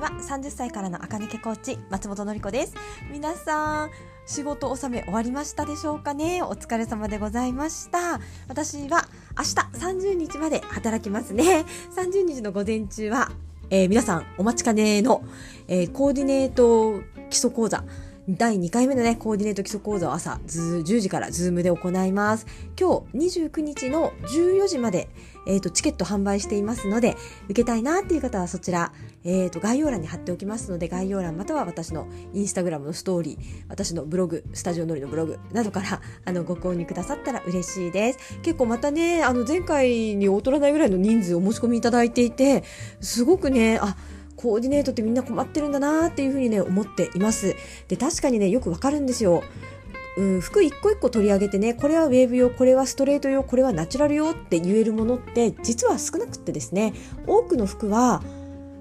ちは30歳からの赤抜けコーチ松本のり子です。皆さん仕事納め終わりましたでしょうかね？お疲れ様でございました。私は明日30日まで働きますね。30日の午前中は、えー、皆さんお待ちかねの、えー、コーディネート基礎講座第2回目のね、コーディネート基礎講座を朝10時からズームで行います。今日29日の14時まで、えっ、ー、と、チケット販売していますので、受けたいなっていう方はそちら、えっ、ー、と、概要欄に貼っておきますので、概要欄または私のインスタグラムのストーリー、私のブログ、スタジオノリのブログなどから、あの、ご購入くださったら嬉しいです。結構またね、あの、前回に劣らないぐらいの人数お申し込みいただいていて、すごくね、あ、コーディネートってみんな困ってるんだなっていうふうにね、思っています。で、確かにね、よくわかるんですよ。うん、服一個一個取り上げてね、これはウェーブ用、これはストレート用、これはナチュラル用って言えるものって実は少なくってですね、多くの服は、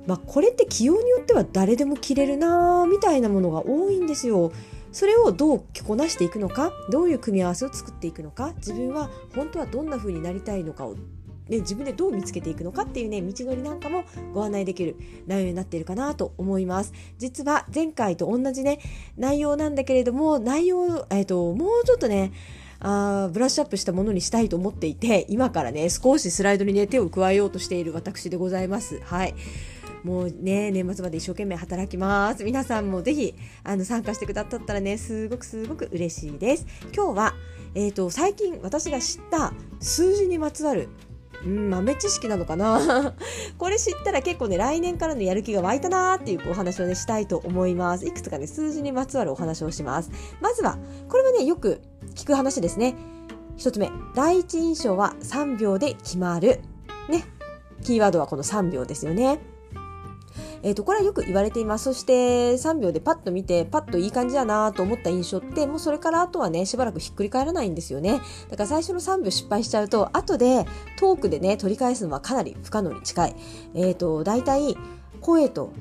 まあ、これって起用によっては誰でも着れるなみたいなものが多いんですよ。それをどう着こなしていくのかどういう組み合わせを作っていくのか自分は本当はどんな風になりたいのかをね、自分でどう見つけていくのかっていうね、道のりなんかもご案内できる内容になっているかなと思います。実は前回と同じね、内容なんだけれども、内容、えっ、ー、と、もうちょっとね、あブラッシュアップしたものにしたいと思っていて、今からね、少しスライドにね、手を加えようとしている私でございます。はい。もうね、年末まで一生懸命働きます。皆さんもぜひ、あの、参加してくださったらね、すごくすごく嬉しいです。今日は、えっ、ー、と、最近私が知った数字にまつわるうん、豆知識なのかな？これ知ったら結構ね、来年からのやる気が湧いたなーっていうお話をね、したいと思います。いくつかね、数字にまつわるお話をします。まずは、これはね、よく聞く話ですね。一つ目、第一印象は3秒で決まる。ね。キーワードはこの3秒ですよね。えっ、ー、と、これはよく言われています。そして3秒でパッと見て、パッといい感じだなと思った印象って、もうそれからあとはね、しばらくひっくり返らないんですよね。だから最初の3秒失敗しちゃうと、後でトークでね、取り返すのはかなり不可能に近い。えっ、ー、と、大体、声と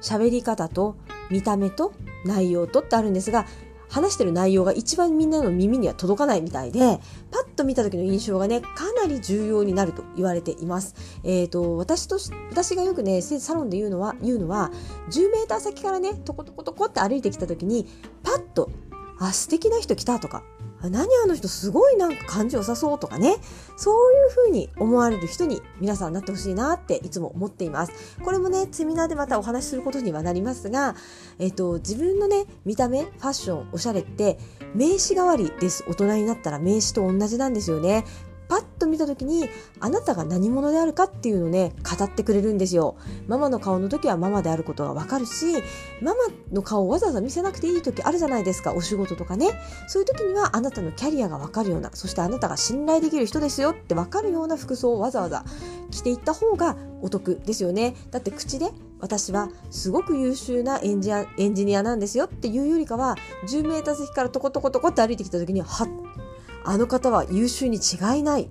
喋り方と見た目と内容とってあるんですが、話してる内容が一番みんなの耳には届かないみたいで、パッと見た時の印象がね、かなり重要になると言われています。えっ、ー、と、私と、私がよくね、サロンで言うのは、言うのは、10メーター先からね、トコトコトコって歩いてきた時に、パッと、あ、素敵な人来たとか、何あの人すごいなんか感じ良さそうとかね。そういう風に思われる人に皆さんなってほしいなっていつも思っています。これもねセミナーでまたお話しすることにはなりますが、えっと、自分のね見た目ファッションおしゃれって名刺代わりです。大人になったら名刺と同じなんですよね。パッと見た時にあなたが何者であるかっていうのをね語ってくれるんですよ。ママの顔の時はママであることがわかるしママの顔をわざわざ見せなくていい時あるじゃないですか。お仕事とかね。そういう時にはあなたのキャリアがわかるようなそしてあなたが信頼できる人ですよってわかるような服装をわざわざ着ていった方がお得ですよね。だって口で私はすごく優秀なエンジエンジニアなんですよっていうよりかは10メーター先からトコトコトコって歩いてきた時にはっあの方は優秀に違いないっ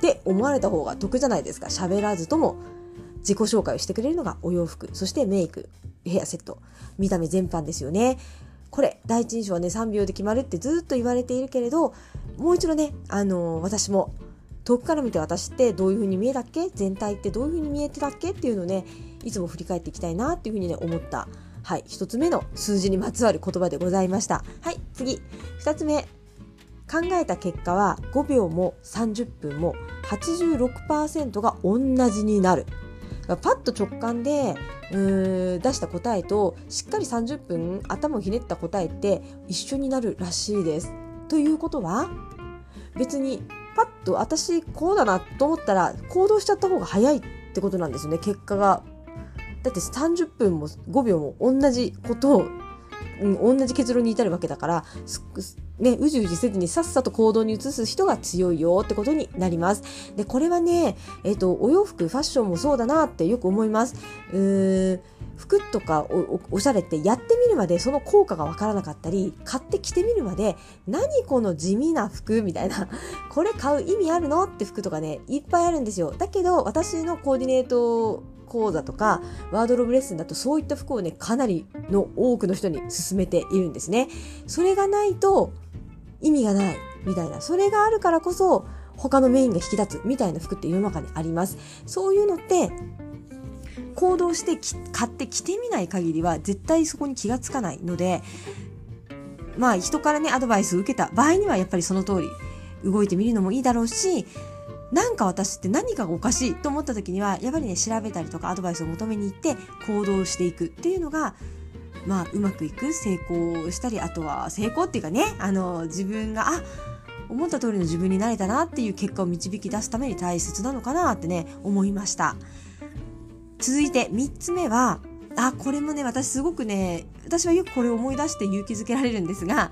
て思われた方が得じゃないですか。喋らずとも自己紹介をしてくれるのがお洋服、そしてメイク、ヘアセット、見た目全般ですよね。これ、第一印象はね、3秒で決まるってずっと言われているけれど、もう一度ね、あのー、私も遠くから見て私ってどういう風に見えたっけ？全体ってどういう風に見えてたっけ？っていうのをね、いつも振り返っていきたいなっていう風にね、思った。はい、一つ目の数字にまつわる言葉でございました。はい、次。二つ目。考えた結果は5秒も30分も86%が同じになる。パッと直感で出した答えとしっかり30分頭をひねった答えって一緒になるらしいです。ということは別にパッと私こうだなと思ったら行動しちゃった方が早いってことなんですよね結果が。だって30分も5秒も同じことを、うん、同じ結論に至るわけだからね、うじうじせずにさっさと行動に移す人が強いよってことになります。で、これはね、えっ、ー、と、お洋服、ファッションもそうだなってよく思います。うーん服とかおおしゃれってやってみるまでその効果がわからなかったり買って着てみるまで何この地味な服みたいなこれ買う意味あるのって服とかねいっぱいあるんですよだけど私のコーディネート講座とかワードロブレッスンだとそういった服をねかなりの多くの人に勧めているんですねそれがないと意味がないみたいな。それがあるからこそ他のメインが引き立つみたいな服って世の中にあります。そういうのって行動して買って着てみない限りは絶対そこに気がつかないのでまあ人からねアドバイスを受けた場合にはやっぱりその通り動いてみるのもいいだろうしなんか私って何かがおかしいと思った時にはやっぱりね調べたりとかアドバイスを求めに行って行動していくっていうのがまあうまくいく成功したりあとは成功っていうかねあの自分があ思った通りの自分になれたなっていう結果を導き出すために大切なのかなってね思いました。続いて3つ目はあこれもね私すごくね私はよくこれを思い出して勇気づけられるんですが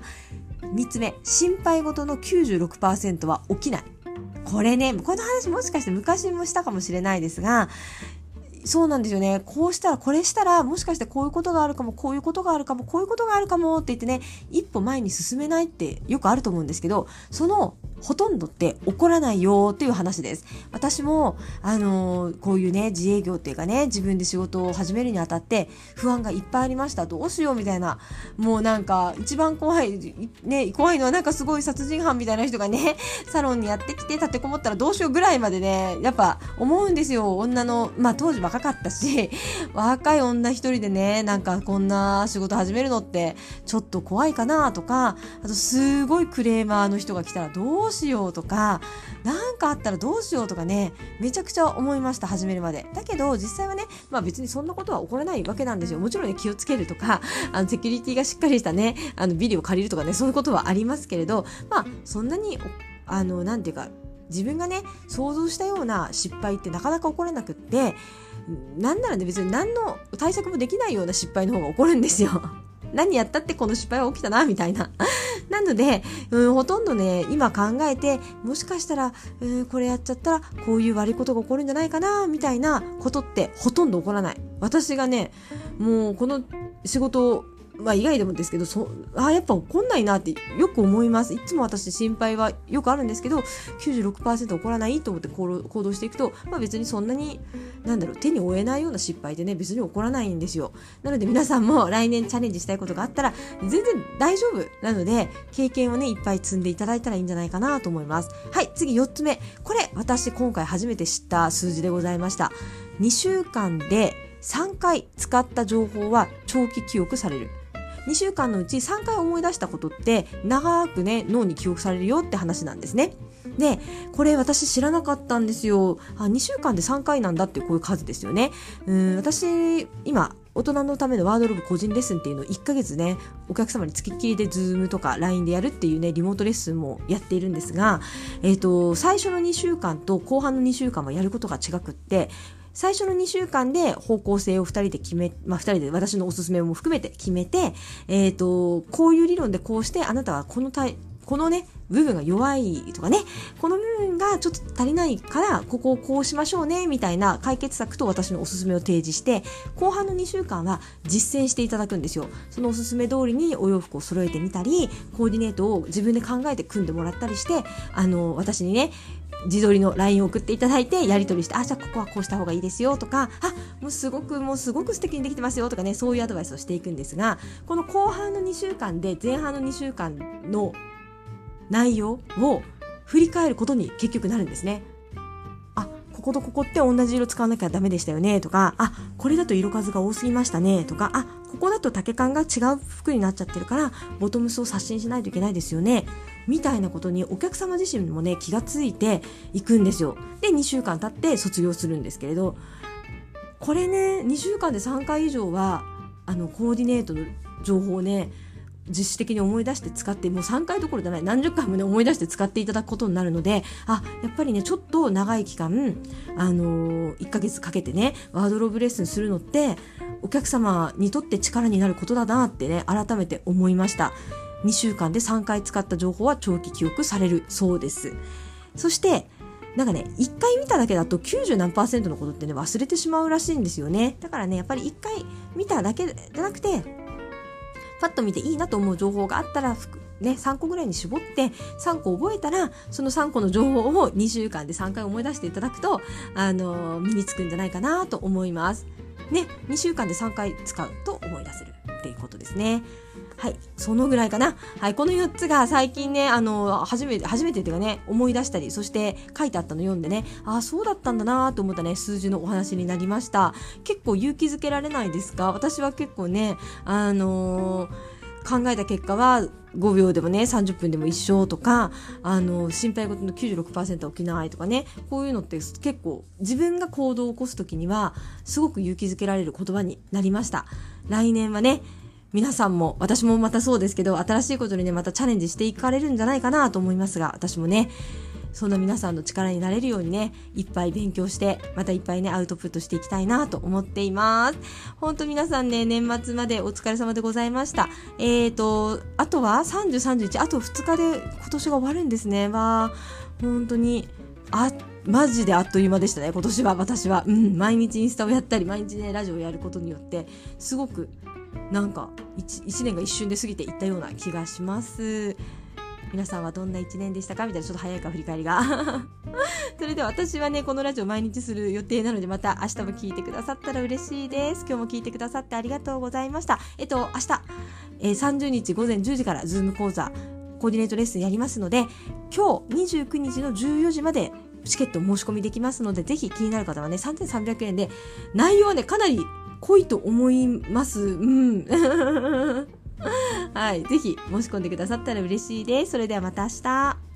3つ目心配事の96%は起きない。これねこの話もしかして昔もしたかもしれないですがそうなんですよね。こうしたら、これしたら、もしかしてこういうことがあるかも、こういうことがあるかも、こういうことがあるかもって言ってね、一歩前に進めないってよくあると思うんですけど、そのほとんどって起こらないよっていう話です。私も、あのー、こういうね、自営業っていうかね、自分で仕事を始めるにあたって不安がいっぱいありました。どうしようみたいな。もうなんか、一番怖い、ね、怖いのはなんかすごい殺人犯みたいな人がね、サロンにやってきて立てこもったらどうしようぐらいまでね、やっぱ思うんですよ。女の、まあ当時若かったし、若い女一人でね、なんかこんな仕事始めるのってちょっと怖いかなとか、あとすごいクレーマーの人が来たらどううしようとか何かあったらどうしようとかねめちゃくちゃ思いました始めるまでだけど実際はねまあ別にそんなことは起こらないわけなんですよもちろんね気をつけるとか あのセキュリティがしっかりしたねあのビデオを借りるとかねそういうことはありますけれどまあそんなにあのなんていうか自分がね想像したような失敗ってなかなか起こらなくってなんならね別に何の対策もできないような失敗の方が起こるんですよ。何やったってこの失敗は起きたな、みたいな。なので、うん、ほとんどね、今考えて、もしかしたら、うん、これやっちゃったら、こういう悪いことが起こるんじゃないかな、みたいなことってほとんど起こらない。私がね、もうこの仕事をまあ意外でもですけど、そあやっぱ怒んないなってよく思います。いつも私心配はよくあるんですけど、96%起こらないと思って行動していくと、まあ別にそんなに、なんだろう、手に負えないような失敗でね、別に起こらないんですよ。なので皆さんも来年チャレンジしたいことがあったら、全然大丈夫なので、経験をね、いっぱい積んでいただいたらいいんじゃないかなと思います。はい、次4つ目。これ、私今回初めて知った数字でございました。2週間で3回使った情報は長期記憶される。2週間のうち3回思い出したことって長くね脳に記憶されるよって話なんですね。で、これ私知らなかったんですよ。あ、2週間で3回なんだってこういう数ですよね。うん、私、今、大人のためのワードロブ個人レッスンっていうのを1ヶ月ね、お客様につきっきりで Zoom とか LINE でやるっていうね、リモートレッスンもやっているんですが、えっ、ー、と、最初の2週間と後半の2週間はやることが違くって、最初の2週間で方向性を2人で決め、まあ2人で私のおすすめも含めて決めて、えっ、ー、と、こういう理論でこうして、あなたはこのタイ、このね、部分が弱いとかね、この部分がちょっと足りないから、ここをこうしましょうね、みたいな解決策と私のおすすめを提示して、後半の2週間は実践していただくんですよ。そのおすすめ通りにお洋服を揃えてみたり、コーディネートを自分で考えて組んでもらったりして、あの、私にね、自撮りの LINE を送っていただいてやり取りしてあじゃあここはこうした方がいいですよとかあもうすごくもうすごく素敵にできてますよとかねそういうアドバイスをしていくんですがこの後半の2週間で前半の2週間の内容を振り返ることに結局なるんですね。あこことここって同じ色使わなきゃダメでしたよねとかあこれだと色数が多すぎましたねとかあここだと丈感が違う服になっちゃってるからボトムスを刷新しないといけないですよねみたいなことにお客様自身もね気がついていくんですよ。で2週間経って卒業するんですけれどこれね2週間で3回以上はあのコーディネートの情報をね実質的に思い出して使ってもう3回どころじゃない何十回もね思い出して使っていただくことになるのであやっぱりねちょっと長い期間あのー、1ヶ月かけてねワードローブレッスンするのってお客様にとって力になることだなってね改めて思いました。2週間で3回使った情報は長期記憶されるそうですそしてなんかね、一回見ただけだと90何パーセントのことってね、忘れてしまうらしいんですよね。だからね、やっぱり一回見ただけじゃなくて、パッと見ていいなと思う情報があったら、ね、3個ぐらいに絞って3個覚えたらその3個の情報を2週間で3回思い出していただくと、あの身につくんじゃないかなと思います。ね、2週間で3回使うと思い出せるっていうことですね。はい、そのぐらいかな。はい、この4つが最近ね、あの、初めて、初めてっていうかね、思い出したり、そして書いてあったの読んでね、ああ、そうだったんだなと思ったね、数字のお話になりました。結構勇気づけられないですか？私は結構ね、あのー考えた結果は5秒でもね30分でも一緒とかあの心配事の96%起きないとかねこういうのって結構自分が行動を起こす時にはすごく勇気づけられる言葉になりました来年はね皆さんも私もまたそうですけど新しいことにねまたチャレンジしていかれるんじゃないかなと思いますが私もねそんな皆さんの力になれるようにね、いっぱい勉強して、またいっぱいね、アウトプットしていきたいなと思っています。本当皆さんね、年末までお疲れ様でございました。えーと、あとは30、31、あと2日で今年が終わるんですね。わあ、本当に、あ、マジであっという間でしたね、今年は、私は。うん、毎日インスタをやったり、毎日ね、ラジオをやることによって、すごく、なんか1、1年が一瞬で過ぎていったような気がします。皆さんはどんな1年でしたか？みたいなちょっと早いか振り返りが。それでは私はねこのラジオ毎日する予定なのでまた明日も聞いてくださったら嬉しいです。今日も聞いてくださってありがとうございました。えっと明日、えー、30日午前10時からズーム講座コーディネートレッスンやりますので今日29日の14時までチケット申し込みできますのでぜひ気になる方はね3300円で内容はねかなり濃いと思いますうん はい。ぜひ申し込んでくださったら嬉しいです。それではまた明日。